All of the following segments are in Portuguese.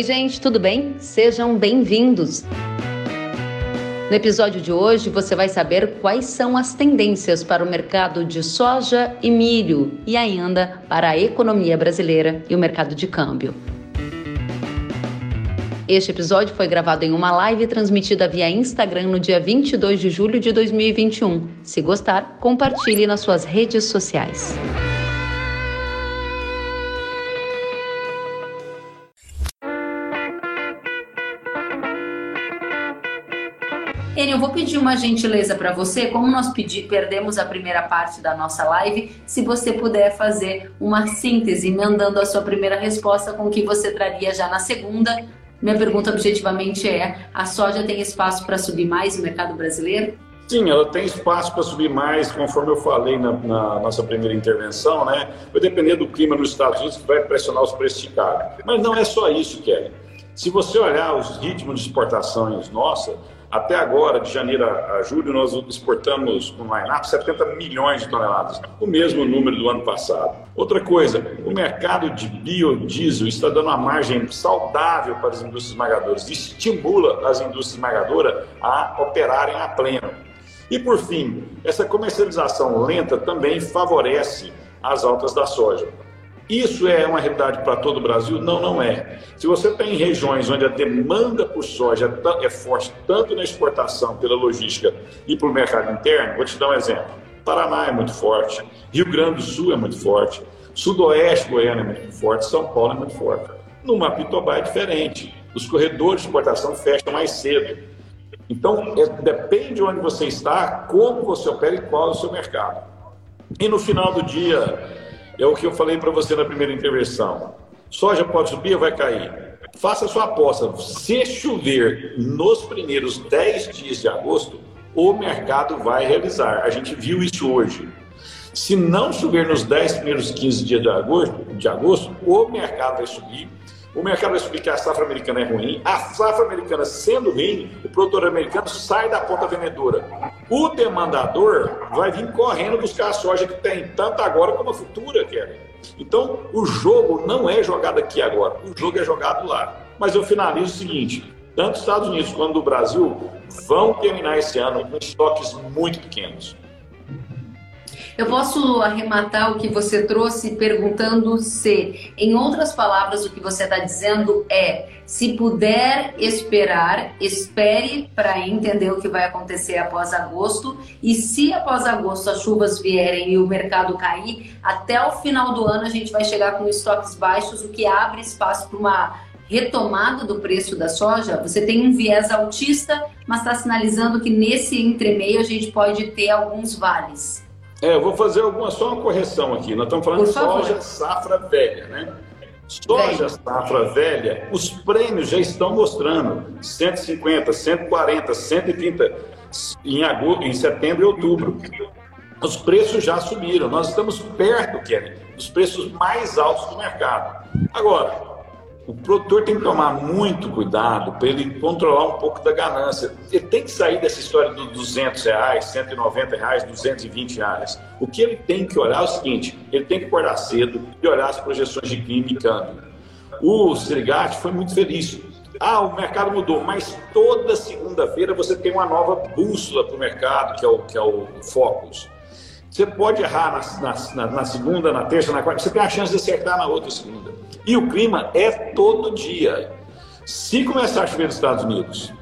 Oi, gente, tudo bem? Sejam bem-vindos. No episódio de hoje, você vai saber quais são as tendências para o mercado de soja e milho e ainda para a economia brasileira e o mercado de câmbio. Este episódio foi gravado em uma live transmitida via Instagram no dia 22 de julho de 2021. Se gostar, compartilhe nas suas redes sociais. Vou pedir uma gentileza para você, como nós pedi, perdemos a primeira parte da nossa live, se você puder fazer uma síntese, emendando a sua primeira resposta com o que você traria já na segunda, minha pergunta objetivamente é: a soja tem espaço para subir mais no mercado brasileiro? Sim, ela tem espaço para subir mais, conforme eu falei na, na, nossa primeira intervenção, né? Vai depender do clima nos Estados Unidos que vai pressionar os preços de carne. Mas não é só isso, Kelly. Se você olhar os ritmos de exportações nossa, até agora, de janeiro a julho, nós exportamos no line-up 70 milhões de toneladas, o mesmo número do ano passado. Outra coisa, o mercado de biodiesel está dando uma margem saudável para as indústrias esmagadoras, estimula as indústrias esmagadoras a operarem a pleno. E por fim, essa comercialização lenta também favorece as altas da soja. Isso é uma realidade para todo o Brasil? Não, não é. Se você tem regiões onde a demanda por soja é forte, tanto na exportação, pela logística e para o mercado interno, vou te dar um exemplo. Paraná é muito forte, Rio Grande do Sul é muito forte, Sudoeste Goiânia é muito forte, São Paulo é muito forte. No Mapitobá é diferente. Os corredores de exportação fecham mais cedo. Então, é, depende de onde você está, como você opera e qual é o seu mercado. E no final do dia, é o que eu falei para você na primeira intervenção. Soja pode subir ou vai cair? Faça sua aposta. Se chover nos primeiros 10 dias de agosto, o mercado vai realizar. A gente viu isso hoje. Se não chover nos 10 primeiros 15 dias de agosto, de agosto o mercado vai subir o mercado vai subir que a safra americana é ruim. A safra americana sendo ruim, o produtor americano sai da ponta vendedora. O demandador vai vir correndo buscar a soja que tem, tanto agora como a futura, Kevin. Então, o jogo não é jogado aqui agora, o jogo é jogado lá. Mas eu finalizo o seguinte: tanto os Estados Unidos quanto o Brasil vão terminar esse ano com estoques muito pequenos. Eu posso arrematar o que você trouxe perguntando se, em outras palavras, o que você está dizendo é: se puder esperar, espere para entender o que vai acontecer após agosto. E se após agosto as chuvas vierem e o mercado cair, até o final do ano a gente vai chegar com estoques baixos, o que abre espaço para uma retomada do preço da soja, você tem um viés altista, mas está sinalizando que nesse entremeio a gente pode ter alguns vales. É, eu vou fazer alguma, só uma correção aqui. Nós estamos falando de soja safra velha, né? Soja safra velha, os prêmios já estão mostrando 150, 140, 130 em, agosto, em setembro e outubro. Os preços já subiram. Nós estamos perto, Kelly, dos preços mais altos do mercado. Agora, o produtor tem que tomar muito cuidado para ele controlar um pouco da ganância. Ele tem que sair dessa história dos 200 reais, 190 reais, 220 reais. O que ele tem que olhar é o seguinte: ele tem que acordar cedo e olhar as projeções de clima e câmbio. O Sirigati foi muito feliz. Ah, o mercado mudou, mas toda segunda-feira você tem uma nova bússola para o mercado, que é o, que é o Focus. Você pode errar na, na, na, segunda, na terça, na quarta, você tem a chance de acertar na outra segunda. E o clima é todo dia. Se começar a chover nos Estados Unidos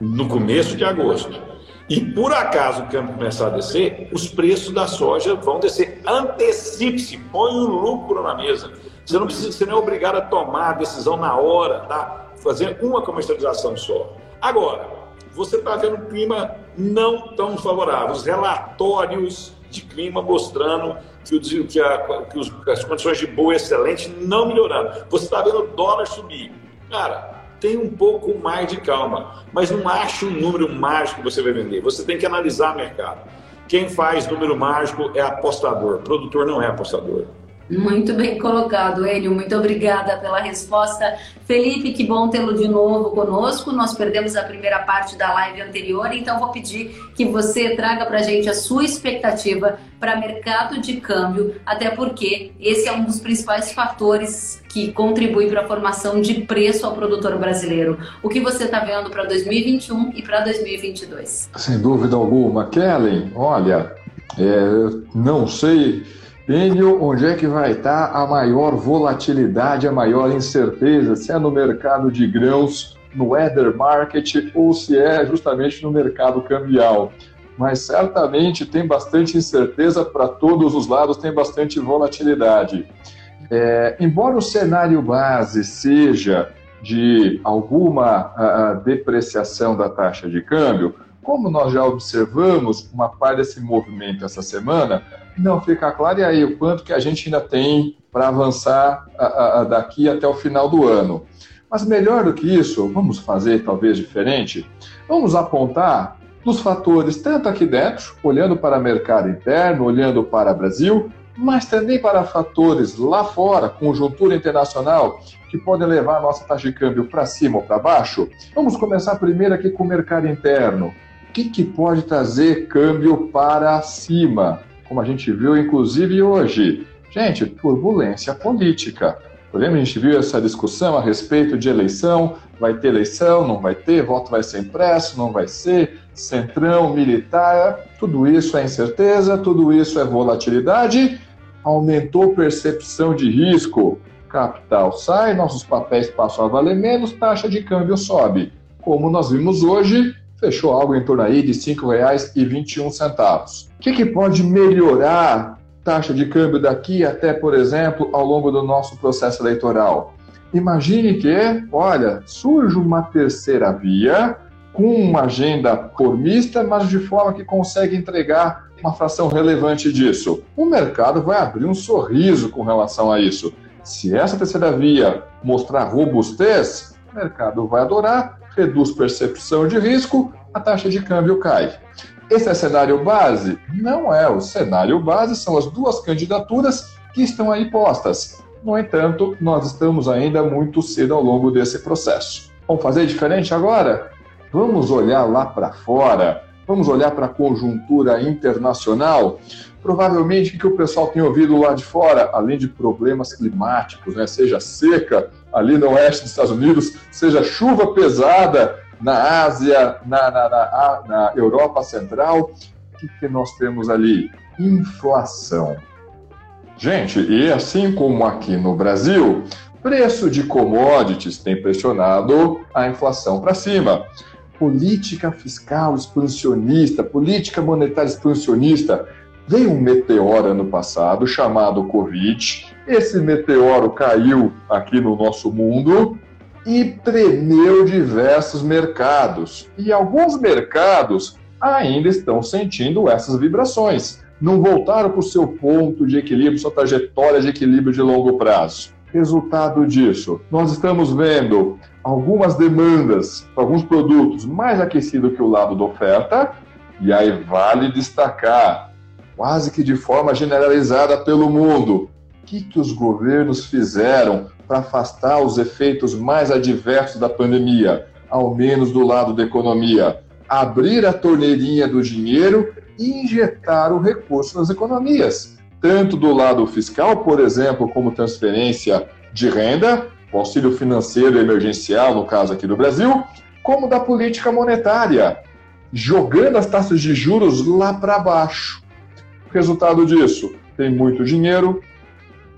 no começo de agosto e por acaso o câmbio começar a descer, os preços da soja vão descer. Antecipe-se, põe o um lucro na mesa. Você não precisa, você não é obrigado a tomar a decisão na hora, tá? Fazer uma comercialização só. Agora, você está vendo um clima não tão favorável. Os relatórios de clima mostrando que, o, que, a, que os, as condições de boa excelente não melhorando. Você está vendo o dólar subir. Cara, tem um pouco mais de calma, mas não ache um número mágico que você vai vender. Você tem que analisar o mercado. Quem faz número mágico é apostador, produtor não é apostador. Muito bem colocado, Hélio. Muito obrigada pela resposta. Felipe, que bom tê-lo de novo conosco. Nós perdemos a primeira parte da live anterior, então vou pedir que você traga para a gente a sua expectativa para mercado de câmbio, até porque esse é um dos principais fatores que contribui para a formação de preço ao produtor brasileiro. O que você está vendo para 2021 e para 2022? Sem dúvida alguma. Kellen, olha, é, não sei Onde é que vai estar a maior volatilidade, a maior incerteza? Se é no mercado de grãos, no weather market ou se é justamente no mercado cambial. Mas certamente tem bastante incerteza para todos os lados, tem bastante volatilidade. É, embora o cenário base seja de alguma a, a depreciação da taxa de câmbio, como nós já observamos uma parte desse movimento essa semana, não fica claro, e aí o quanto que a gente ainda tem para avançar a, a, daqui até o final do ano. Mas melhor do que isso, vamos fazer talvez diferente? Vamos apontar dos fatores, tanto aqui dentro, olhando para o mercado interno, olhando para o Brasil, mas também para fatores lá fora, conjuntura internacional, que podem levar a nossa taxa de câmbio para cima ou para baixo. Vamos começar primeiro aqui com o mercado interno. O que, que pode trazer câmbio para cima? Como a gente viu inclusive hoje. Gente, turbulência política. Lembra, a gente viu essa discussão a respeito de eleição, vai ter eleição, não vai ter, voto vai ser impresso, não vai ser, centrão, militar, tudo isso é incerteza, tudo isso é volatilidade, aumentou percepção de risco, capital sai, nossos papéis passam a valer menos, taxa de câmbio sobe. Como nós vimos hoje, fechou algo em torno aí de R$ 5,21. O que, que pode melhorar taxa de câmbio daqui até, por exemplo, ao longo do nosso processo eleitoral? Imagine que, olha, surge uma terceira via com uma agenda formista, mas de forma que consegue entregar uma fração relevante disso. O mercado vai abrir um sorriso com relação a isso. Se essa terceira via mostrar robustez, o mercado vai adorar reduz percepção de risco, a taxa de câmbio cai. Esse é cenário base? Não é. O cenário base são as duas candidaturas que estão aí postas. No entanto, nós estamos ainda muito cedo ao longo desse processo. Vamos fazer diferente agora? Vamos olhar lá para fora, vamos olhar para a conjuntura internacional. Provavelmente o que o pessoal tem ouvido lá de fora, além de problemas climáticos, né, seja seca, ali no oeste dos Estados Unidos, seja chuva pesada na Ásia, na, na, na, na Europa Central. O que, que nós temos ali? Inflação. Gente, e assim como aqui no Brasil, preço de commodities tem pressionado a inflação para cima. Política fiscal expansionista, política monetária expansionista. Veio um meteoro ano passado chamado Covid, esse meteoro caiu aqui no nosso mundo e tremeu diversos mercados. E alguns mercados ainda estão sentindo essas vibrações. Não voltaram para o seu ponto de equilíbrio, sua trajetória de equilíbrio de longo prazo. Resultado disso, nós estamos vendo algumas demandas para alguns produtos mais aquecido que o lado da oferta, e aí vale destacar, quase que de forma generalizada pelo mundo, que, que os governos fizeram para afastar os efeitos mais adversos da pandemia, ao menos do lado da economia? Abrir a torneirinha do dinheiro e injetar o recurso nas economias, tanto do lado fiscal, por exemplo, como transferência de renda, o auxílio financeiro emergencial, no caso aqui do Brasil, como da política monetária, jogando as taxas de juros lá para baixo. Resultado disso, tem muito dinheiro,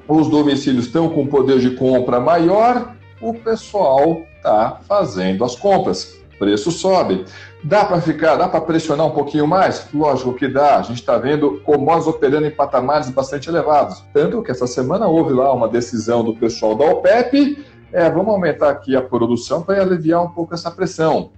os domicílios estão com poder de compra maior, o pessoal está fazendo as compras. Preço sobe. Dá para ficar, dá para pressionar um pouquinho mais? Lógico que dá. A gente está vendo commodities operando em patamares bastante elevados. Tanto que essa semana houve lá uma decisão do pessoal da OPEP, é, vamos aumentar aqui a produção para aliviar um pouco essa pressão.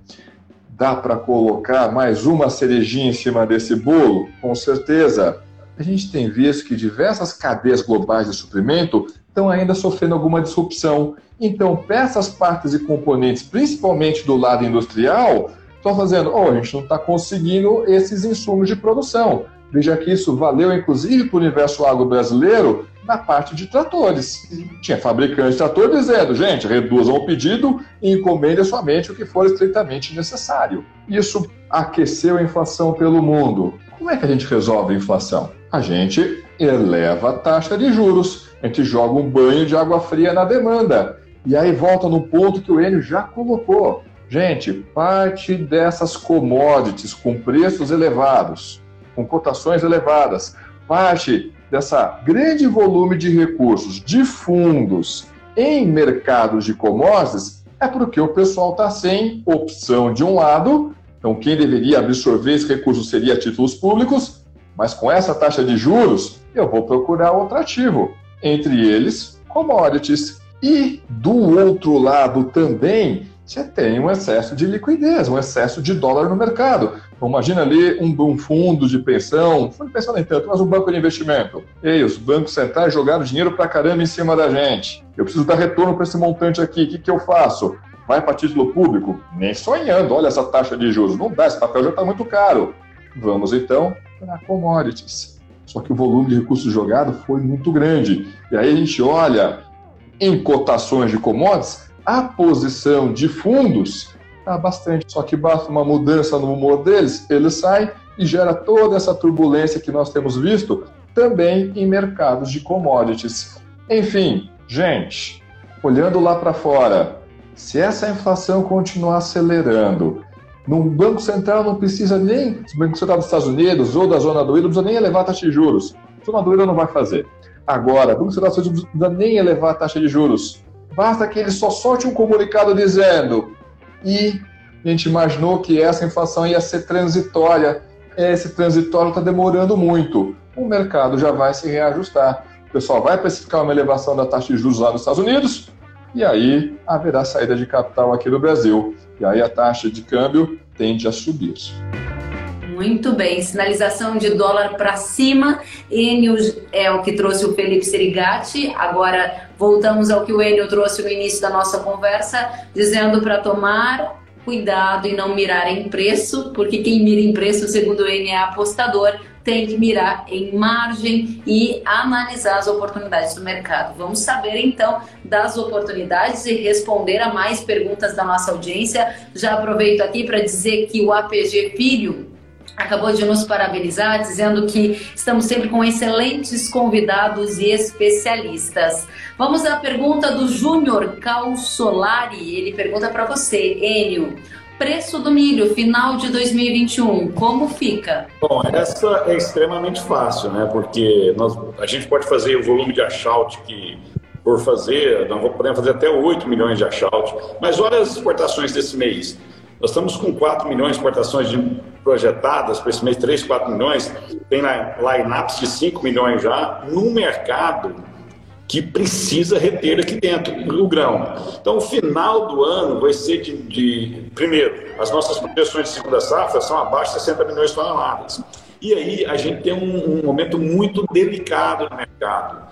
Dá para colocar mais uma cerejinha em cima desse bolo? Com certeza a gente tem visto que diversas cadeias globais de suprimento estão ainda sofrendo alguma disrupção. Então, peças, partes e componentes, principalmente do lado industrial, estão fazendo, oh, a gente não está conseguindo esses insumos de produção. Veja que isso valeu, inclusive, para o universo agro brasileiro na parte de tratores. Tinha fabricante de trator dizendo, gente, reduzam o pedido e encomendem somente o que for estritamente necessário. Isso aqueceu a inflação pelo mundo. Como é que a gente resolve a inflação? A gente eleva a taxa de juros, a gente joga um banho de água fria na demanda. E aí volta no ponto que o Enio já colocou. Gente, parte dessas commodities com preços elevados, com cotações elevadas, parte dessa grande volume de recursos de fundos em mercados de commodities é porque o pessoal está sem opção de um lado, então quem deveria absorver esse recurso seria títulos públicos, mas com essa taxa de juros eu vou procurar outro ativo, entre eles commodities. E do outro lado também você tem um excesso de liquidez, um excesso de dólar no mercado. Então, imagina ali um, um, fundo de pensão, fundo de pensão nem tanto, mas um banco de investimento. Ei, os bancos centrais jogaram dinheiro pra caramba em cima da gente. Eu preciso dar retorno para esse montante aqui. O que, que eu faço? Vai para título público? Nem sonhando. Olha essa taxa de juros. Não dá, esse papel já está muito caro. Vamos então para commodities. Só que o volume de recursos jogado foi muito grande. E aí a gente olha em cotações de commodities, a posição de fundos está bastante. Só que basta uma mudança no humor deles, eles saem e gera toda essa turbulência que nós temos visto também em mercados de commodities. Enfim, gente, olhando lá para fora, se essa inflação continuar acelerando, num Banco Central não precisa nem, o Banco Central dos Estados Unidos ou da zona do euro, não precisa nem elevar a taxa de juros. A zona do euro não vai fazer. Agora, o Banco Central dos Estados Unidos não precisa nem elevar a taxa de juros. Basta que ele só solte um comunicado dizendo e a gente imaginou que essa inflação ia ser transitória. Esse transitório está demorando muito. O mercado já vai se reajustar. O pessoal vai precificar uma elevação da taxa de juros lá nos Estados Unidos e aí haverá saída de capital aqui no Brasil. E aí a taxa de câmbio tende a subir. Muito bem, sinalização de dólar para cima. Enio é o que trouxe o Felipe Serigati. Agora voltamos ao que o Enio trouxe no início da nossa conversa, dizendo para tomar cuidado e não mirar em preço, porque quem mira em preço, segundo Enio, é apostador, tem que mirar em margem e analisar as oportunidades do mercado. Vamos saber então das oportunidades e responder a mais perguntas da nossa audiência. Já aproveito aqui para dizer que o APG Filho acabou de nos parabenizar, dizendo que estamos sempre com excelentes convidados e especialistas. Vamos à pergunta do Júnior Calsolari. Ele pergunta para você, Enio. Preço do milho, final de 2021, como fica? Bom, essa é extremamente fácil, né? Porque nós, a gente pode fazer o volume de achalte que por fazer, nós podemos fazer até 8 milhões de achalte. Mas olha as exportações desse mês. Nós estamos com 4 milhões de exportações projetadas para esse mês, 3, 4 milhões. Tem line-ups de 5 milhões já, num mercado que precisa reter aqui dentro o grão. Então, o final do ano vai ser de, de primeiro, as nossas projeções de segunda safra são abaixo de 60 milhões de toneladas. E aí a gente tem um, um momento muito delicado no mercado.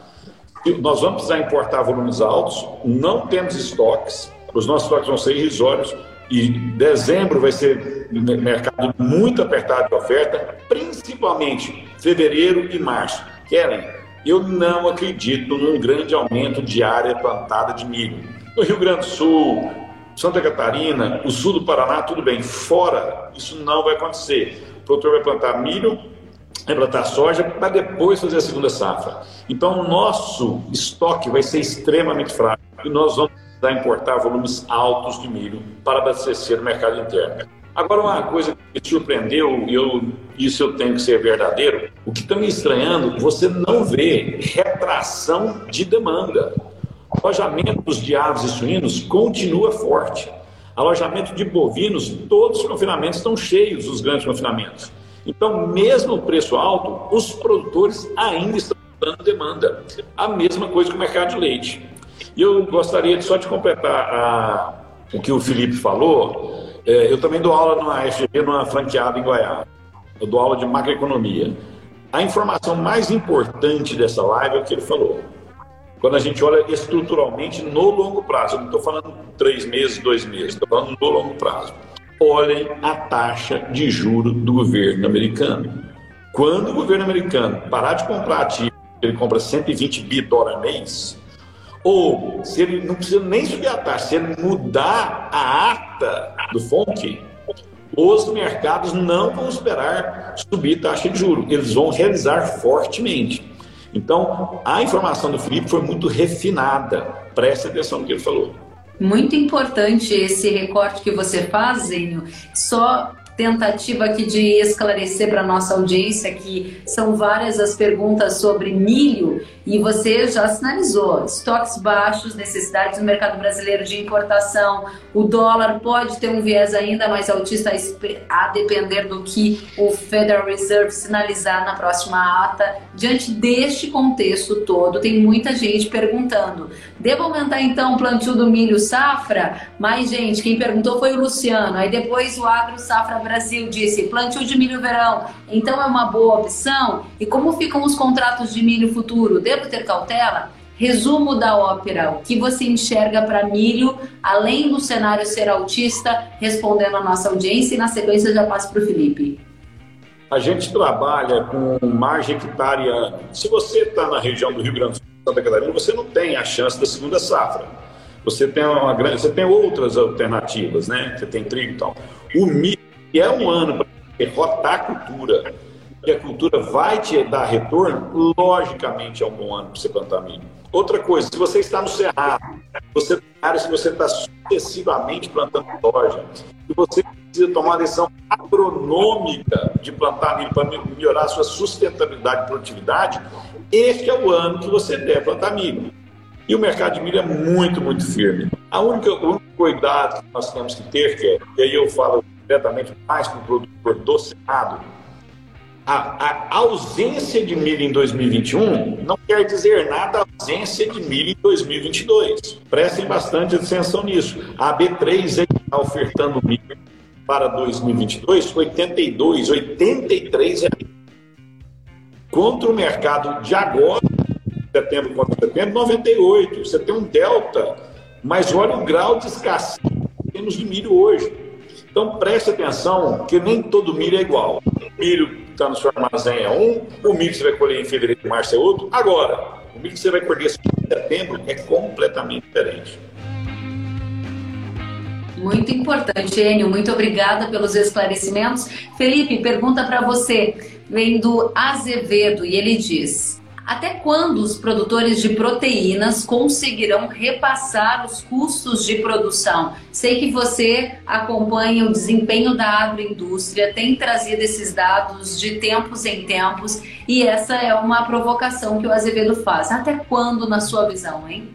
Nós vamos precisar importar volumes altos, não temos estoques, os nossos estoques vão ser irrisórios, e dezembro vai ser mercado muito apertado de oferta, principalmente fevereiro e março. Kellen, eu não acredito num grande aumento de área plantada de milho. No Rio Grande do Sul, Santa Catarina, o sul do Paraná, tudo bem. Fora, isso não vai acontecer. O produtor vai plantar milho, vai plantar soja para depois fazer a segunda safra. Então, o nosso estoque vai ser extremamente fraco e nós vamos importar volumes altos de milho para abastecer o mercado interno. Agora, uma coisa que me surpreendeu, e eu, isso eu tenho que ser verdadeiro, o que está me estranhando, você não vê retração de demanda. Alojamentos de aves e suínos continua forte. Alojamento de bovinos, todos os confinamentos estão cheios, os grandes confinamentos. Então, mesmo o preço alto, os produtores ainda estão dando demanda. A mesma coisa com o mercado de leite. E eu gostaria só de completar a, o que o Felipe falou. É, eu também dou aula na FGV, numa franqueada em Goiás. Eu dou aula de macroeconomia. A informação mais importante dessa live é o que ele falou. Quando a gente olha estruturalmente no longo prazo, eu não estou falando três meses, dois meses, estou falando no longo prazo. Olhem a taxa de juro do governo americano. Quando o governo americano parar de comprar ativos ele compra 120 bi dólar mês, ou se ele não precisa nem subir a taxa, se ele mudar a ata do FONC, os mercados não vão esperar subir taxa de juros, eles vão realizar fortemente. Então, a informação do Felipe foi muito refinada. Preste atenção no que ele falou. Muito importante esse recorte que você faz, Zenho. Só tentativa aqui de esclarecer para nossa audiência que são várias as perguntas sobre milho e você já sinalizou estoques baixos, necessidades do mercado brasileiro de importação, o dólar pode ter um viés ainda mais altista a depender do que o Federal Reserve sinalizar na próxima ata. Diante deste contexto todo, tem muita gente perguntando: devo aumentar então o plantio do milho safra? Mas gente, quem perguntou foi o Luciano. Aí depois o Agro Safra Brasil disse: plantio de milho verão, então é uma boa opção? E como ficam os contratos de milho futuro? Devo ter cautela? Resumo da ópera: o que você enxerga para milho, além do cenário ser autista, respondendo a nossa audiência, e na sequência já passo para o Felipe. A gente trabalha com margem hectare Se você está na região do Rio Grande do Sul, Santa Catarina, você não tem a chance da segunda safra. Você tem uma grande, você tem outras alternativas, né? Você tem trigo e tal. O milho é um ano para derrotar a cultura que a cultura vai te dar retorno, logicamente é um bom ano para você plantar milho. Outra coisa, se você está no cerrado, você se você está sucessivamente plantando soja, se você precisa tomar uma decisão agronômica de plantar milho para melhorar a sua sustentabilidade e produtividade, este é o ano que você deve plantar milho. E o mercado de milho é muito, muito firme. A única, o único cuidado que nós temos que ter, que é, e aí eu falo diretamente mais para o produtor do a, a, ausência de milho em 2021 não quer dizer nada a ausência de milho em 2022. Prestem bastante atenção nisso. A B3 está ofertando milho para 2022 82, 83 reais. Contra o mercado de agora, setembro contra setembro, 98. Você tem um delta, mas olha o grau de escassez que temos de milho hoje. Então preste atenção que nem todo milho é igual. O milho está no seu armazém é um, o milho que você vai colher em fevereiro e março é outro. Agora, o milho que você vai colher em setembro é completamente diferente. Muito importante, Enio. Muito obrigada pelos esclarecimentos. Felipe, pergunta para você. Vem do Azevedo e ele diz: até quando os produtores de proteínas conseguirão repassar os custos de produção? Sei que você acompanha o desempenho da agroindústria, tem trazido esses dados de tempos em tempos e essa é uma provocação que o Azevedo faz. Até quando, na sua visão, hein?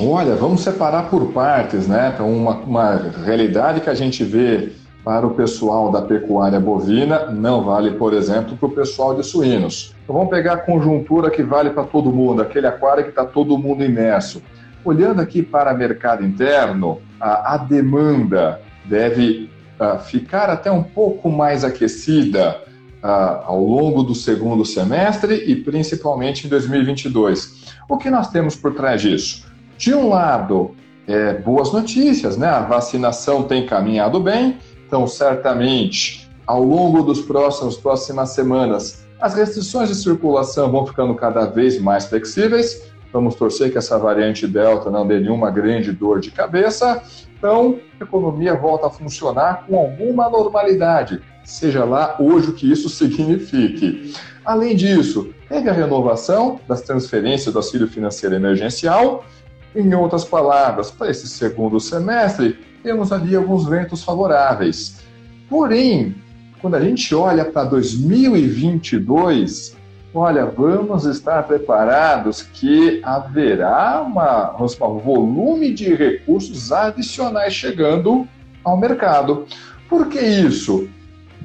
Olha, vamos separar por partes, né? Então, uma, uma realidade que a gente vê para o pessoal da pecuária bovina não vale, por exemplo, para o pessoal de suínos. Então vamos pegar a conjuntura que vale para todo mundo, aquele aquário que está todo mundo imerso. Olhando aqui para o mercado interno, a, a demanda deve uh, ficar até um pouco mais aquecida uh, ao longo do segundo semestre e principalmente em 2022. O que nós temos por trás disso? De um lado, é, boas notícias, né? A vacinação tem caminhado bem, então, certamente, ao longo dos próximos próximas semanas, as restrições de circulação vão ficando cada vez mais flexíveis. Vamos torcer que essa variante Delta não dê nenhuma grande dor de cabeça. Então, a economia volta a funcionar com alguma normalidade, seja lá hoje o que isso signifique. Além disso, teve a renovação das transferências do auxílio financeiro emergencial. Em outras palavras, para esse segundo semestre, temos ali alguns ventos favoráveis. Porém, quando a gente olha para 2022, olha, vamos estar preparados que haverá uma, um volume de recursos adicionais chegando ao mercado. Por que isso?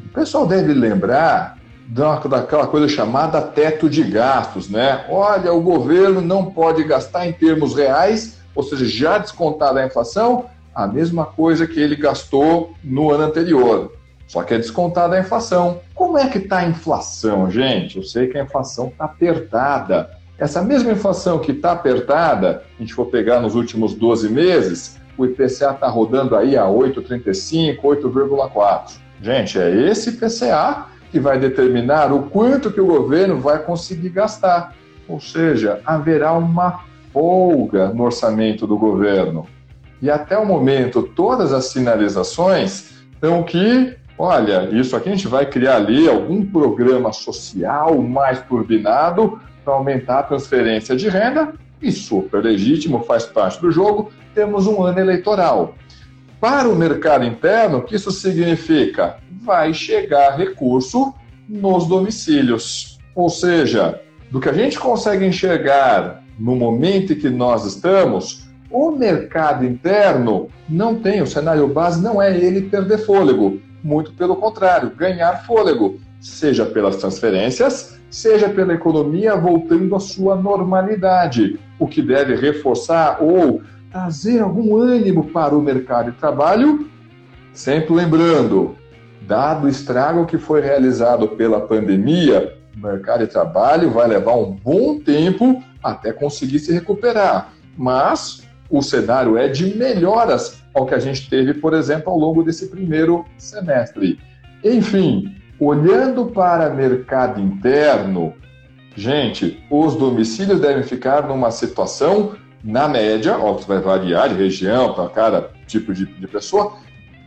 O pessoal deve lembrar daquela coisa chamada teto de gastos, né? Olha, o governo não pode gastar em termos reais, ou seja, já descontada a inflação, a mesma coisa que ele gastou no ano anterior. Só que é descontada a inflação. Como é que está a inflação, gente? Eu sei que a inflação está apertada. Essa mesma inflação que está apertada, a gente for pegar nos últimos 12 meses, o IPCA está rodando aí a 8,35, 8,4. Gente, é esse IPCA que vai determinar o quanto que o governo vai conseguir gastar. ou seja, haverá uma folga no orçamento do governo. E até o momento, todas as sinalizações estão que, olha, isso aqui a gente vai criar ali algum programa social mais turbinado para aumentar a transferência de renda, e super legítimo, faz parte do jogo, temos um ano eleitoral. Para o mercado interno, o que isso significa? Vai chegar recurso nos domicílios. Ou seja, do que a gente consegue enxergar no momento em que nós estamos, o mercado interno não tem, o cenário base não é ele perder fôlego, muito pelo contrário, ganhar fôlego, seja pelas transferências, seja pela economia voltando à sua normalidade, o que deve reforçar ou trazer algum ânimo para o mercado de trabalho, sempre lembrando, dado o estrago que foi realizado pela pandemia, o mercado de trabalho vai levar um bom tempo até conseguir se recuperar. Mas o cenário é de melhoras ao que a gente teve, por exemplo, ao longo desse primeiro semestre. Enfim, Olhando para mercado interno, gente, os domicílios devem ficar numa situação, na média, óbvio vai variar de região para cada tipo de, de pessoa,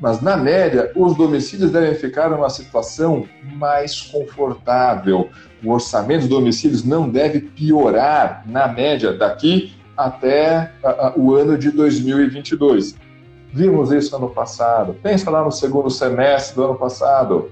mas na média, os domicílios devem ficar numa situação mais confortável. O orçamento dos domicílios não deve piorar, na média, daqui até o ano de 2022. Vimos isso ano passado. Pensa lá no segundo semestre do ano passado.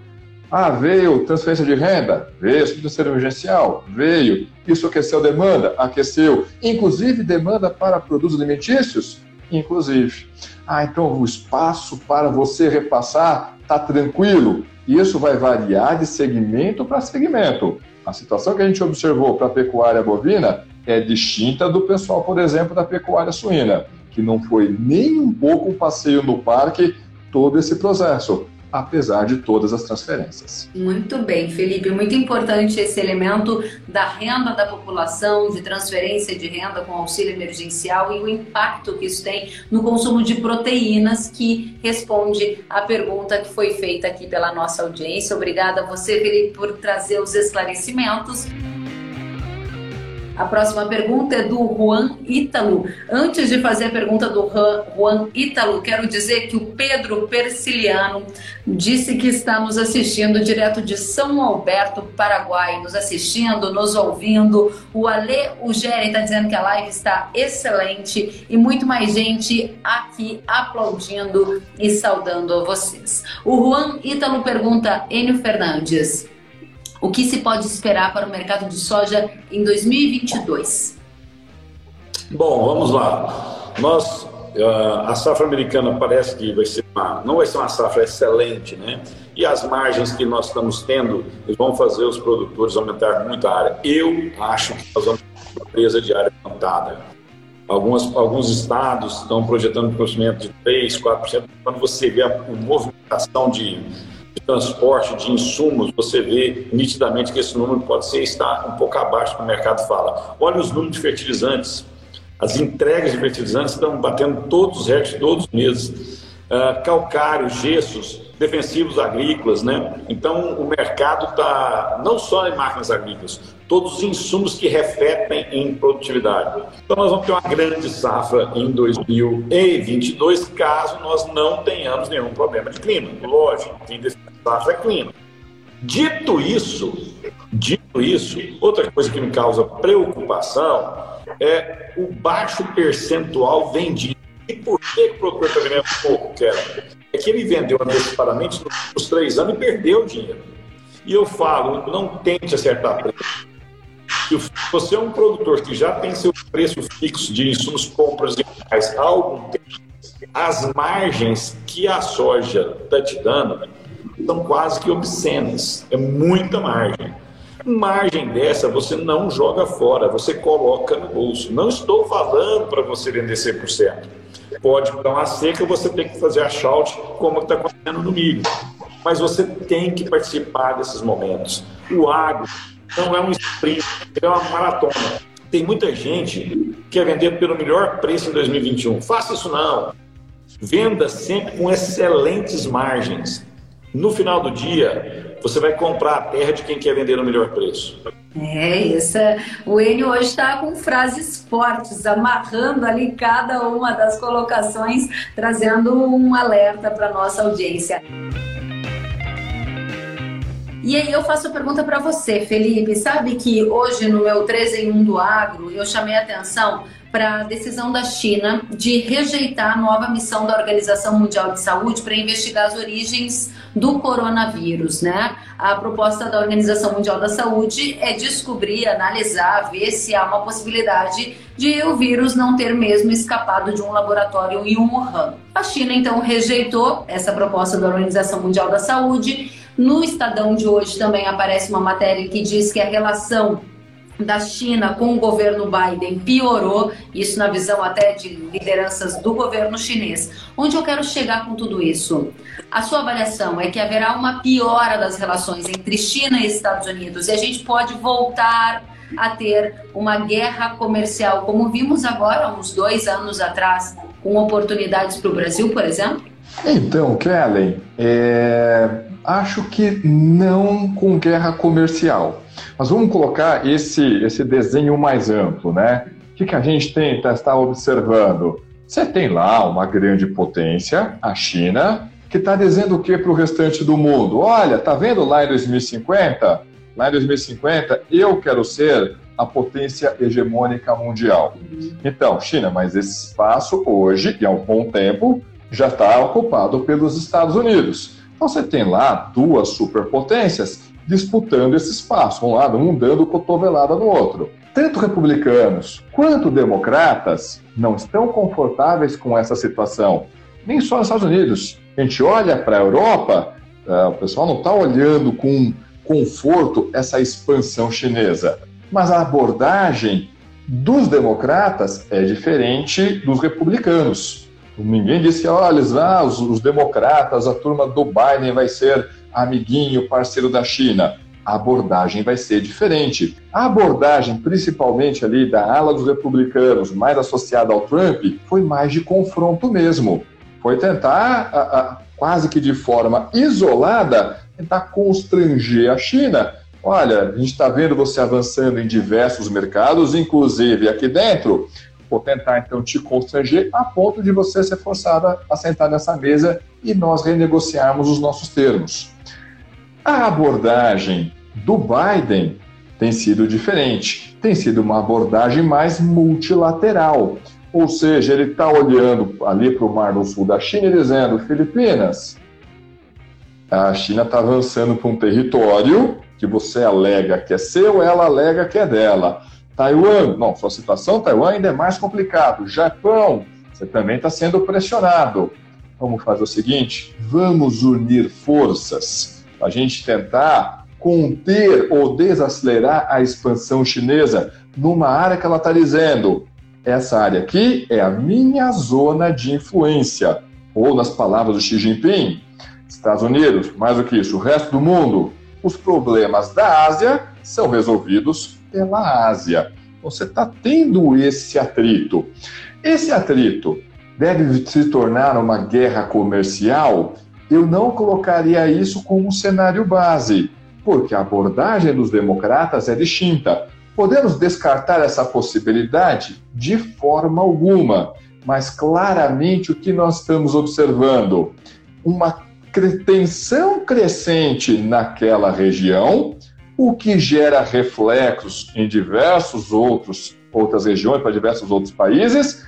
Ah, veio transferência de renda? Veio subsídio emergencial? Veio. Isso aqueceu demanda? Aqueceu. Inclusive demanda para produtos alimentícios? Inclusive. Ah, então o espaço para você repassar está tranquilo? Isso vai variar de segmento para segmento. A situação que a gente observou para a pecuária bovina é distinta do pessoal, por exemplo, da pecuária suína, que não foi nem um pouco um passeio no parque todo esse processo apesar de todas as transferências. Muito bem, Felipe. Muito importante esse elemento da renda da população, de transferência de renda com auxílio emergencial e o impacto que isso tem no consumo de proteínas, que responde à pergunta que foi feita aqui pela nossa audiência. Obrigada a você, Felipe, por trazer os esclarecimentos. A próxima pergunta é do Juan Ítalo. Antes de fazer a pergunta do Juan Ítalo, quero dizer que o Pedro Persiliano disse que está nos assistindo direto de São Alberto, Paraguai, nos assistindo, nos ouvindo. O Ale Ugeri está dizendo que a live está excelente e muito mais gente aqui aplaudindo e saudando a vocês. O Juan Ítalo pergunta, Enio Fernandes. O que se pode esperar para o mercado de soja em 2022? Bom, vamos lá. Nós, a safra americana parece que vai ser uma, não vai ser uma safra excelente, né? E as margens que nós estamos tendo vão fazer os produtores aumentar muito a área. Eu acho que nós vamos ter uma presa de área plantada. Algumas, alguns estados estão projetando um crescimento de 3%, 4%. Quando você vê a, a movimentação de de transporte de insumos, você vê nitidamente que esse número pode ser estar um pouco abaixo do que o mercado fala. Olha os números de fertilizantes. As entregas de fertilizantes estão batendo todos os recordes todos os meses. Uh, calcário, gessos, defensivos agrícolas, né? Então o mercado está não só em máquinas agrícolas, todos os insumos que refletem em produtividade. Então nós vamos ter uma grande safra em 2022, caso nós não tenhamos nenhum problema de clima. Lógico, quem decide safra é clima. Dito isso, dito isso, outra coisa que me causa preocupação é o baixo percentual vendido. E por que, o produtor está vendendo pouco, Kevin? É que ele vendeu antecipadamente nos três anos e perdeu dinheiro. E eu falo, não tente acertar preço. Se você é um produtor que já tem seu preço fixo de insumos compras e mais há algum tempo, as margens que a soja está te dando são quase que obscenas. É muita margem. Margem dessa você não joga fora, você coloca no bolso. Não estou falando para você vender 100%. Pode dar uma seca, você tem que fazer a shout como está acontecendo no milho. Mas você tem que participar desses momentos. O agro não é um sprint, é uma maratona. Tem muita gente que quer vender pelo melhor preço em 2021. Faça isso não. Venda sempre com excelentes margens. No final do dia, você vai comprar a terra de quem quer vender no melhor preço. É, isso. O Enio hoje está com frases fortes, amarrando ali cada uma das colocações, trazendo um alerta para nossa audiência. E aí eu faço a pergunta para você, Felipe. Sabe que hoje no meu 13 em 1 do Agro eu chamei a atenção para a decisão da China de rejeitar a nova missão da Organização Mundial de Saúde para investigar as origens do coronavírus, né? A proposta da Organização Mundial da Saúde é descobrir, analisar, ver se há uma possibilidade de o vírus não ter mesmo escapado de um laboratório em Wuhan. A China então rejeitou essa proposta da Organização Mundial da Saúde. No Estadão de hoje também aparece uma matéria que diz que a relação da China com o governo Biden piorou, isso na visão até de lideranças do governo chinês. Onde eu quero chegar com tudo isso? A sua avaliação é que haverá uma piora das relações entre China e Estados Unidos e a gente pode voltar a ter uma guerra comercial, como vimos agora, uns dois anos atrás, com oportunidades para o Brasil, por exemplo? Então, Kellen, é... acho que não com guerra comercial mas vamos colocar esse, esse desenho mais amplo, né? O que, que a gente tenta estar observando? Você tem lá uma grande potência, a China, que está dizendo o que para o restante do mundo? Olha, tá vendo lá em 2050? Lá em 2050, eu quero ser a potência hegemônica mundial. Então, China, mas esse espaço hoje, e há um bom tempo, já está ocupado pelos Estados Unidos. Então, você tem lá duas superpotências disputando esse espaço, um lado, um dando cotovelada no outro. Tanto republicanos quanto democratas não estão confortáveis com essa situação, nem só nos Estados Unidos. A gente olha para a Europa, uh, o pessoal não está olhando com conforto essa expansão chinesa, mas a abordagem dos democratas é diferente dos republicanos. Ninguém disse, olha, ah, os, os democratas, a turma do Biden vai ser amiguinho, parceiro da China. A abordagem vai ser diferente. A abordagem, principalmente ali da ala dos republicanos, mais associada ao Trump, foi mais de confronto mesmo. Foi tentar, a, a, quase que de forma isolada, tentar constranger a China. Olha, a gente está vendo você avançando em diversos mercados, inclusive aqui dentro. Vou tentar então te constranger a ponto de você ser forçada a sentar nessa mesa e nós renegociarmos os nossos termos. A abordagem do Biden tem sido diferente, tem sido uma abordagem mais multilateral. Ou seja, ele está olhando ali para o Mar do Sul da China e dizendo: Filipinas, a China está avançando para um território que você alega que é seu, ela alega que é dela. Taiwan, não, sua situação, Taiwan ainda é mais complicado. Japão, você também está sendo pressionado. Vamos fazer o seguinte: vamos unir forças a gente tentar conter ou desacelerar a expansão chinesa numa área que ela está dizendo: essa área aqui é a minha zona de influência. Ou, nas palavras do Xi Jinping, Estados Unidos, mais do que isso, o resto do mundo, os problemas da Ásia são resolvidos pela Ásia. Você está tendo esse atrito. Esse atrito deve se tornar uma guerra comercial eu não colocaria isso como um cenário base, porque a abordagem dos democratas é distinta. Podemos descartar essa possibilidade? De forma alguma, mas claramente o que nós estamos observando? Uma tensão crescente naquela região, o que gera reflexos em diversos outros outras regiões para diversos outros países,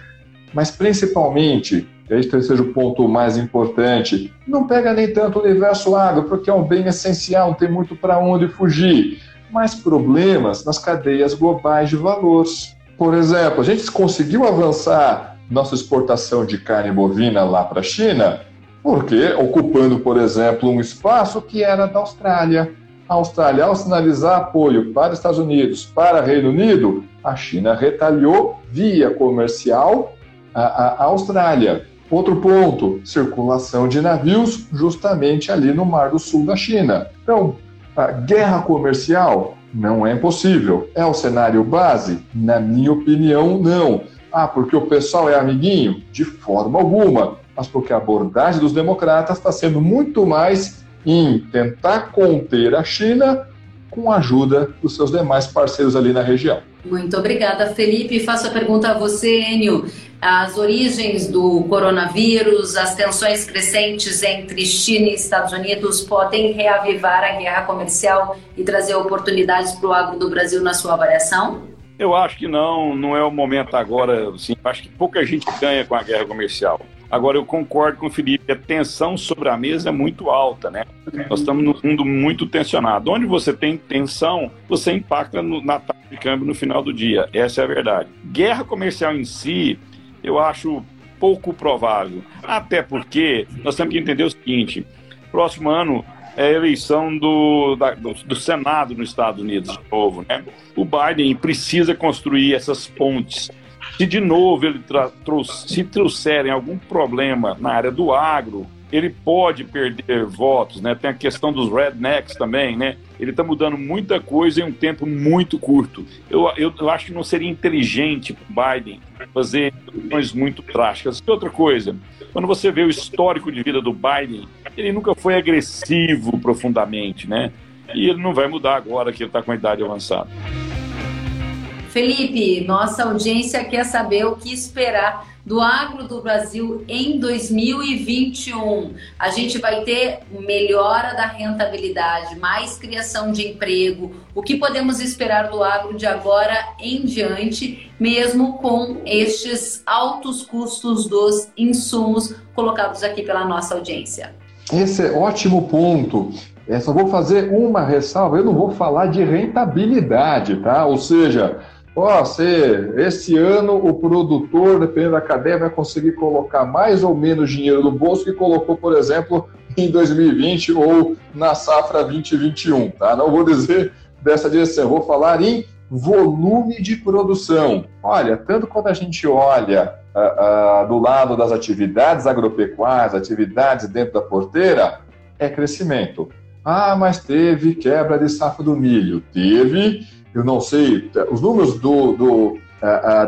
mas principalmente este seja o ponto mais importante. Não pega nem tanto o universo agro, porque é um bem essencial, não tem muito para onde fugir. Mas problemas nas cadeias globais de valores. Por exemplo, a gente conseguiu avançar nossa exportação de carne bovina lá para a China, porque ocupando, por exemplo, um espaço que era da Austrália. A Austrália, ao sinalizar apoio para Estados Unidos, para Reino Unido, a China retalhou via comercial a, a Austrália. Outro ponto, circulação de navios justamente ali no Mar do Sul da China. Então, a guerra comercial não é impossível. É o cenário base? Na minha opinião, não. Ah, porque o pessoal é amiguinho? De forma alguma. Mas porque a abordagem dos democratas está sendo muito mais em tentar conter a China com a ajuda dos seus demais parceiros ali na região. Muito obrigada, Felipe. Faço a pergunta a você, Enio. As origens do coronavírus, as tensões crescentes entre China e Estados Unidos podem reavivar a guerra comercial e trazer oportunidades para o agro do Brasil na sua avaliação? Eu acho que não, não é o momento agora. Assim, acho que pouca gente ganha com a guerra comercial. Agora, eu concordo com o Felipe, a tensão sobre a mesa é muito alta, né? Nós estamos num mundo muito tensionado. Onde você tem tensão, você impacta no, na taxa de câmbio no final do dia. Essa é a verdade. Guerra comercial em si, eu acho pouco provável. Até porque nós temos que entender o seguinte: próximo ano é a eleição do, da, do, do, Senado nos Estados Unidos, de novo. Né? O Biden precisa construir essas pontes se de novo ele se trouxerem algum problema na área do agro, ele pode perder votos, né? Tem a questão dos rednecks também, né? Ele está mudando muita coisa em um tempo muito curto. Eu, eu, eu acho que não seria inteligente para Biden fazer coisas muito drásticas. E outra coisa, quando você vê o histórico de vida do Biden, ele nunca foi agressivo profundamente, né? E ele não vai mudar agora que ele está com a idade avançada. Felipe, nossa audiência quer saber o que esperar do agro do Brasil em 2021. A gente vai ter melhora da rentabilidade, mais criação de emprego. O que podemos esperar do agro de agora em diante, mesmo com estes altos custos dos insumos colocados aqui pela nossa audiência? Esse é ótimo ponto. Eu só vou fazer uma ressalva, eu não vou falar de rentabilidade, tá? Ou seja, Ó, se esse ano o produtor, dependendo da cadeia, vai conseguir colocar mais ou menos dinheiro no bolso que colocou, por exemplo, em 2020 ou na safra 2021, tá? Não vou dizer dessa direção, vou falar em volume de produção. Olha, tanto quando a gente olha uh, uh, do lado das atividades agropecuárias, atividades dentro da porteira, é crescimento. Ah, mas teve quebra de safra do milho. Teve eu não sei, os números do, do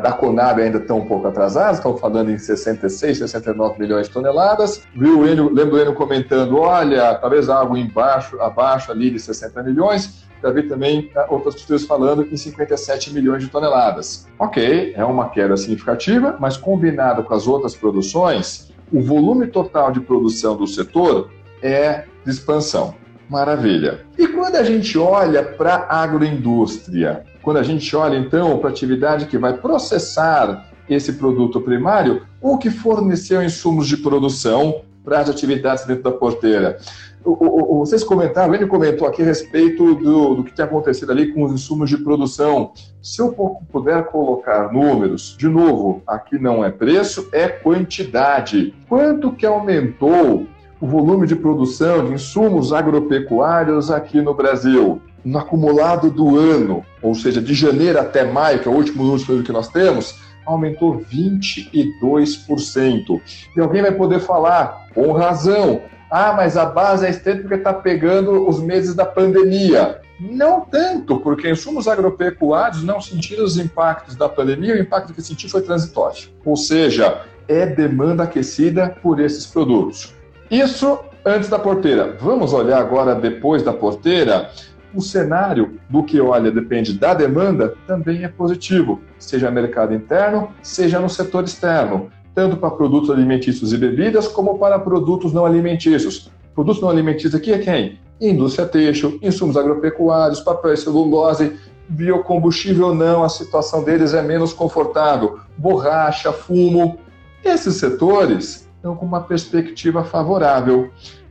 da Conab ainda estão um pouco atrasados, estão falando em 66, 69 milhões de toneladas. Viu o Enio, lembro o Enio comentando, olha, talvez algo embaixo, abaixo ali de 60 milhões. Já vi também outras pessoas falando em 57 milhões de toneladas. Ok, é uma queda significativa, mas combinado com as outras produções, o volume total de produção do setor é de expansão. Maravilha. E quando a gente olha para a agroindústria, quando a gente olha então para a atividade que vai processar esse produto primário, ou que forneceu insumos de produção para as atividades dentro da porteira. O, o, vocês comentaram, ele comentou aqui a respeito do, do que tem acontecido ali com os insumos de produção. Se eu puder colocar números, de novo, aqui não é preço, é quantidade. Quanto que aumentou o volume de produção de insumos agropecuários aqui no Brasil. No acumulado do ano, ou seja, de janeiro até maio, que é o último número que nós temos, aumentou 22%. E alguém vai poder falar, com razão, ah, mas a base é estreita porque está pegando os meses da pandemia. Não tanto, porque insumos agropecuários não sentiram os impactos da pandemia, o impacto que sentiu foi transitório. Ou seja, é demanda aquecida por esses produtos. Isso antes da porteira. Vamos olhar agora depois da porteira. O cenário do que olha depende da demanda também é positivo, seja no mercado interno, seja no setor externo, tanto para produtos alimentícios e bebidas como para produtos não alimentícios. Produtos não alimentícios aqui é quem? Indústria têxtil, insumos agropecuários, papel e celulose, biocombustível não, a situação deles é menos confortável, borracha, fumo. Esses setores estão com uma perspectiva favorável.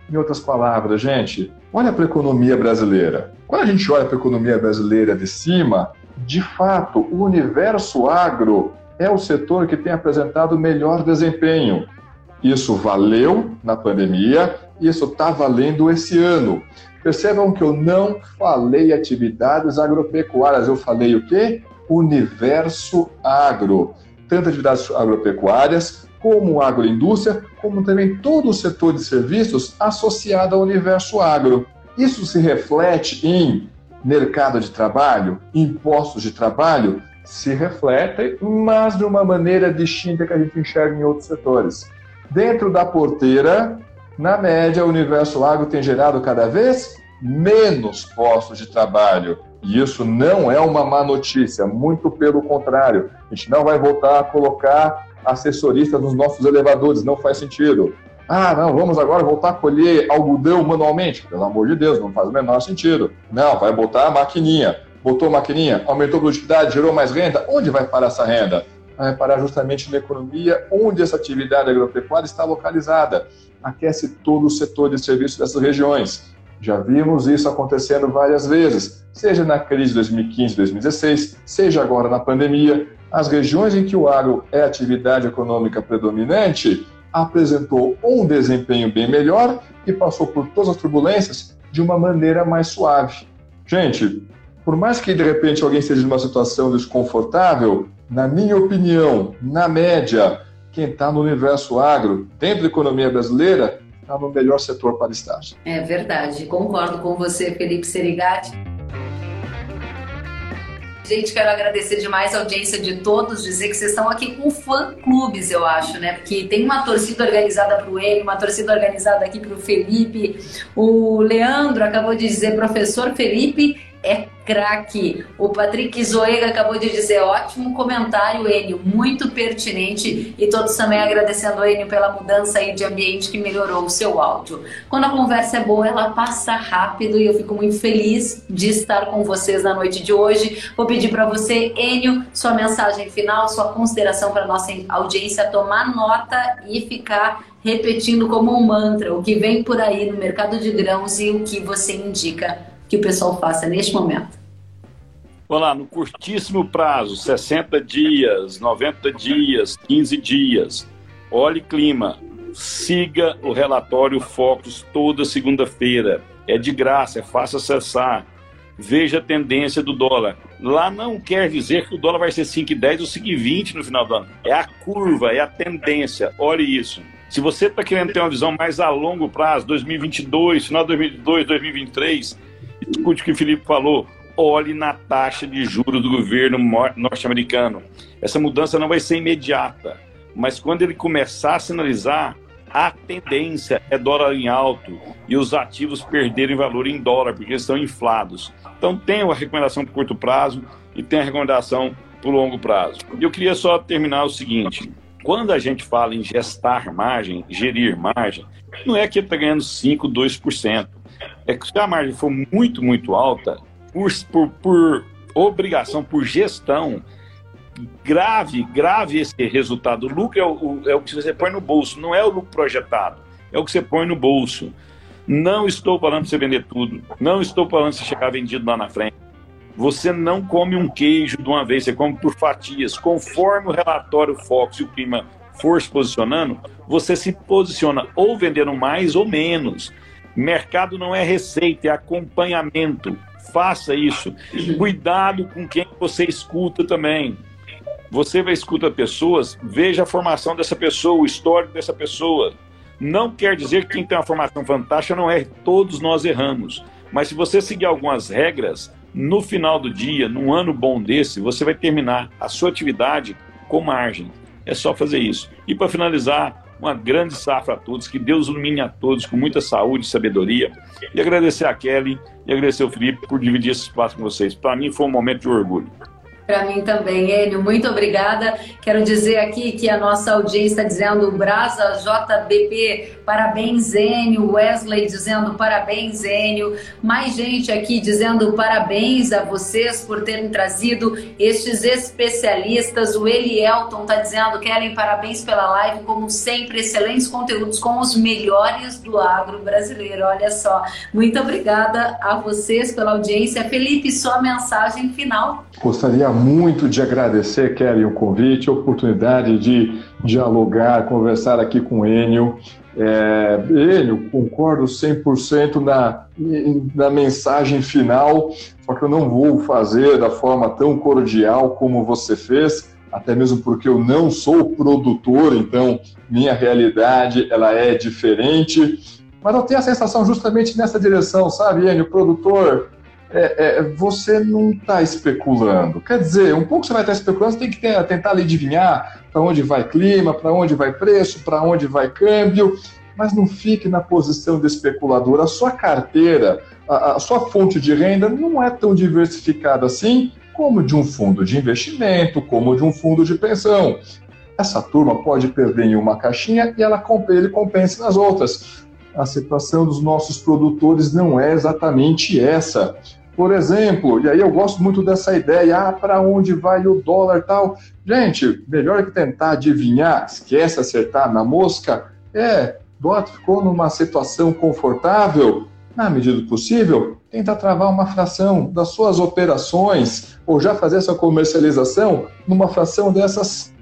Em outras palavras, gente, olha para a economia brasileira. Quando a gente olha para a economia brasileira de cima, de fato, o universo agro é o setor que tem apresentado melhor desempenho. Isso valeu na pandemia, isso está valendo esse ano. Percebam que eu não falei atividades agropecuárias, eu falei o quê? Universo agro. Tanto atividades agropecuárias como agroindústria, como também todo o setor de serviços associado ao universo agro. Isso se reflete em mercado de trabalho, impostos de trabalho, se reflete, mas de uma maneira distinta que a gente enxerga em outros setores. Dentro da porteira, Na média, o universo agro tem gerado cada vez menos postos de trabalho. E isso não é uma má notícia, muito pelo contrário. A gente não vai voltar a colocar assessoristas nos nossos elevadores, não faz sentido. Ah, não, vamos agora voltar a colher algodão manualmente. Pelo amor de Deus, não faz o menor sentido. Não, vai botar a maquininha. Botou a maquininha, aumentou a produtividade, gerou mais renda. Onde vai parar essa renda? Vai parar justamente na economia onde essa atividade agropecuária está localizada. Aquece todo o setor de serviços dessas regiões. Já vimos isso acontecendo várias vezes, seja na crise de 2015, 2016, seja agora na pandemia. As regiões em que o agro é atividade econômica predominante apresentou um desempenho bem melhor e passou por todas as turbulências de uma maneira mais suave. Gente, por mais que de repente alguém esteja numa situação desconfortável, na minha opinião, na média, quem está no universo agro, dentro da economia brasileira, está no melhor setor para estar. É verdade, concordo com você, Felipe Serigati. Gente, quero agradecer demais a audiência de todos, dizer que vocês estão aqui com fã-clubes, eu acho, né? Porque tem uma torcida organizada para o Ele, uma torcida organizada aqui para o Felipe. O Leandro acabou de dizer, professor Felipe é craque. O Patrick Zoega acabou de dizer ótimo comentário, Enio, muito pertinente e todos também agradecendo Enio pela mudança aí de ambiente que melhorou o seu áudio. Quando a conversa é boa, ela passa rápido e eu fico muito feliz de estar com vocês na noite de hoje. Vou pedir para você, Enio, sua mensagem final, sua consideração para nossa audiência tomar nota e ficar repetindo como um mantra o que vem por aí no mercado de grãos e o que você indica que o pessoal faça neste momento? Vamos lá, no curtíssimo prazo, 60 dias, 90 dias, 15 dias, olhe clima, siga o relatório Focus toda segunda-feira. É de graça, é fácil acessar. Veja a tendência do dólar. Lá não quer dizer que o dólar vai ser 5,10 ou 5,20 no final do ano. É a curva, é a tendência. Olhe isso. Se você está querendo ter uma visão mais a longo prazo, 2022, final de 2022, 2023, escute o que o Felipe falou, olhe na taxa de juros do governo norte-americano. Essa mudança não vai ser imediata, mas quando ele começar a sinalizar, a tendência é dólar em alto e os ativos perderem valor em dólar, porque eles estão inflados. Então tem a recomendação para curto prazo e tem a recomendação para o longo prazo. E eu queria só terminar o seguinte: quando a gente fala em gestar margem, gerir margem, não é que ele está ganhando 5, 2% é que se a margem for muito, muito alta, por, por, por obrigação, por gestão, grave, grave esse resultado. O lucro é o, é o que você põe no bolso, não é o lucro projetado, é o que você põe no bolso. Não estou falando para você vender tudo, não estou falando para você chegar vendido lá na frente. Você não come um queijo de uma vez, você come por fatias. Conforme o relatório Fox e o clima for se posicionando, você se posiciona ou vendendo mais ou menos. Mercado não é receita, é acompanhamento. Faça isso. Cuidado com quem você escuta também. Você vai escutar pessoas, veja a formação dessa pessoa, o histórico dessa pessoa. Não quer dizer que quem tem uma formação fantástica não erre, todos nós erramos. Mas se você seguir algumas regras, no final do dia, num ano bom desse, você vai terminar a sua atividade com margem. É só fazer isso. E para finalizar, uma grande safra a todos, que Deus ilumine a todos com muita saúde e sabedoria. E agradecer a Kelly e agradecer ao Felipe por dividir esse espaço com vocês. Para mim foi um momento de orgulho. Para mim também, Enio, muito obrigada. Quero dizer aqui que a nossa audiência está dizendo Brasa JBP, parabéns, Enio. Wesley dizendo parabéns, Enio. Mais gente aqui dizendo parabéns a vocês por terem trazido estes especialistas. O Elielton está dizendo, Kellen, parabéns pela live, como sempre, excelentes conteúdos com os melhores do agro brasileiro. Olha só, muito obrigada a vocês pela audiência. Felipe, sua mensagem final. Gostaria muito de agradecer, Kelly, o convite, a oportunidade de dialogar, conversar aqui com o Enio. É, Enio, concordo 100% na, na mensagem final, só que eu não vou fazer da forma tão cordial como você fez, até mesmo porque eu não sou produtor, então minha realidade ela é diferente. Mas eu tenho a sensação justamente nessa direção, sabe, Enio? Produtor é, é, você não está especulando. Quer dizer, um pouco você vai estar especulando, você tem que ter, tentar adivinhar para onde vai clima, para onde vai preço, para onde vai câmbio. mas não fique na posição de especulador. A sua carteira, a, a sua fonte de renda não é tão diversificada assim como de um fundo de investimento, como de um fundo de pensão. Essa turma pode perder em uma caixinha e ela, ele compensa nas outras. A situação dos nossos produtores não é exatamente essa. Por exemplo, e aí eu gosto muito dessa ideia, ah, para onde vai o dólar tal. Gente, melhor que tentar adivinhar, esquece acertar na mosca, é, dólar ficou numa situação confortável, na medida do possível, tenta travar uma fração das suas operações ou já fazer essa comercialização numa fração dessas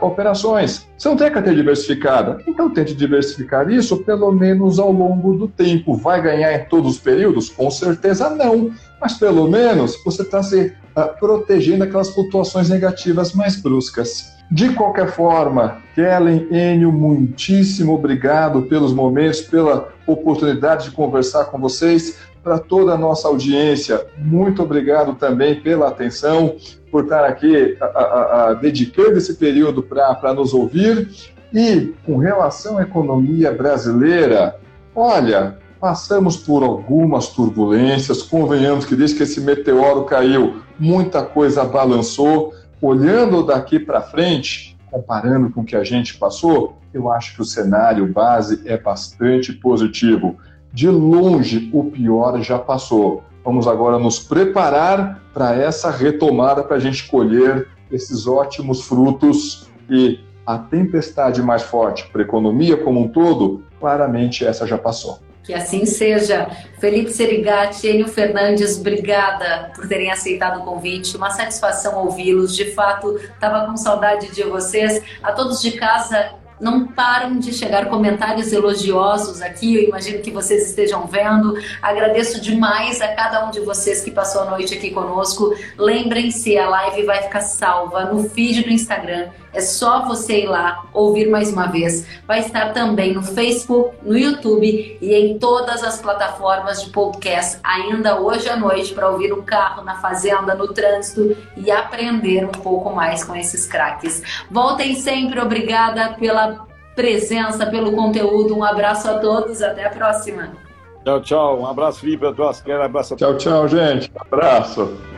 operações. Você não tem carteira diversificada, então tente diversificar isso pelo menos ao longo do tempo. Vai ganhar em todos os períodos? Com certeza não, mas pelo menos você está se uh, protegendo aquelas flutuações negativas mais bruscas. De qualquer forma, Kellen, Enio, muitíssimo obrigado pelos momentos, pela oportunidade de conversar com vocês. Para toda a nossa audiência, muito obrigado também pela atenção por estar aqui a, a, a, dedicando esse período para nos ouvir. E com relação à economia brasileira, olha, passamos por algumas turbulências, convenhamos que desde que esse meteoro caiu, muita coisa balançou. Olhando daqui para frente, comparando com o que a gente passou, eu acho que o cenário base é bastante positivo. De longe, o pior já passou. Vamos agora nos preparar para essa retomada, para a gente colher esses ótimos frutos e a tempestade mais forte para a economia como um todo, claramente essa já passou. Que assim seja. Felipe Serigati, Enio Fernandes, obrigada por terem aceitado o convite. Uma satisfação ouvi-los. De fato, estava com saudade de vocês. A todos de casa, não param de chegar comentários elogiosos aqui, eu imagino que vocês estejam vendo. Agradeço demais a cada um de vocês que passou a noite aqui conosco. Lembrem-se, a live vai ficar salva no feed do Instagram. É só você ir lá ouvir mais uma vez. Vai estar também no Facebook, no YouTube e em todas as plataformas de podcast ainda hoje à noite para ouvir no carro, na fazenda, no trânsito e aprender um pouco mais com esses craques. Voltem sempre, obrigada pela presença, pelo conteúdo. Um abraço a todos, até a próxima. Tchau, tchau. Um abraço, Felipe, a tua um abraço a Tchau, tchau, gente. Um abraço.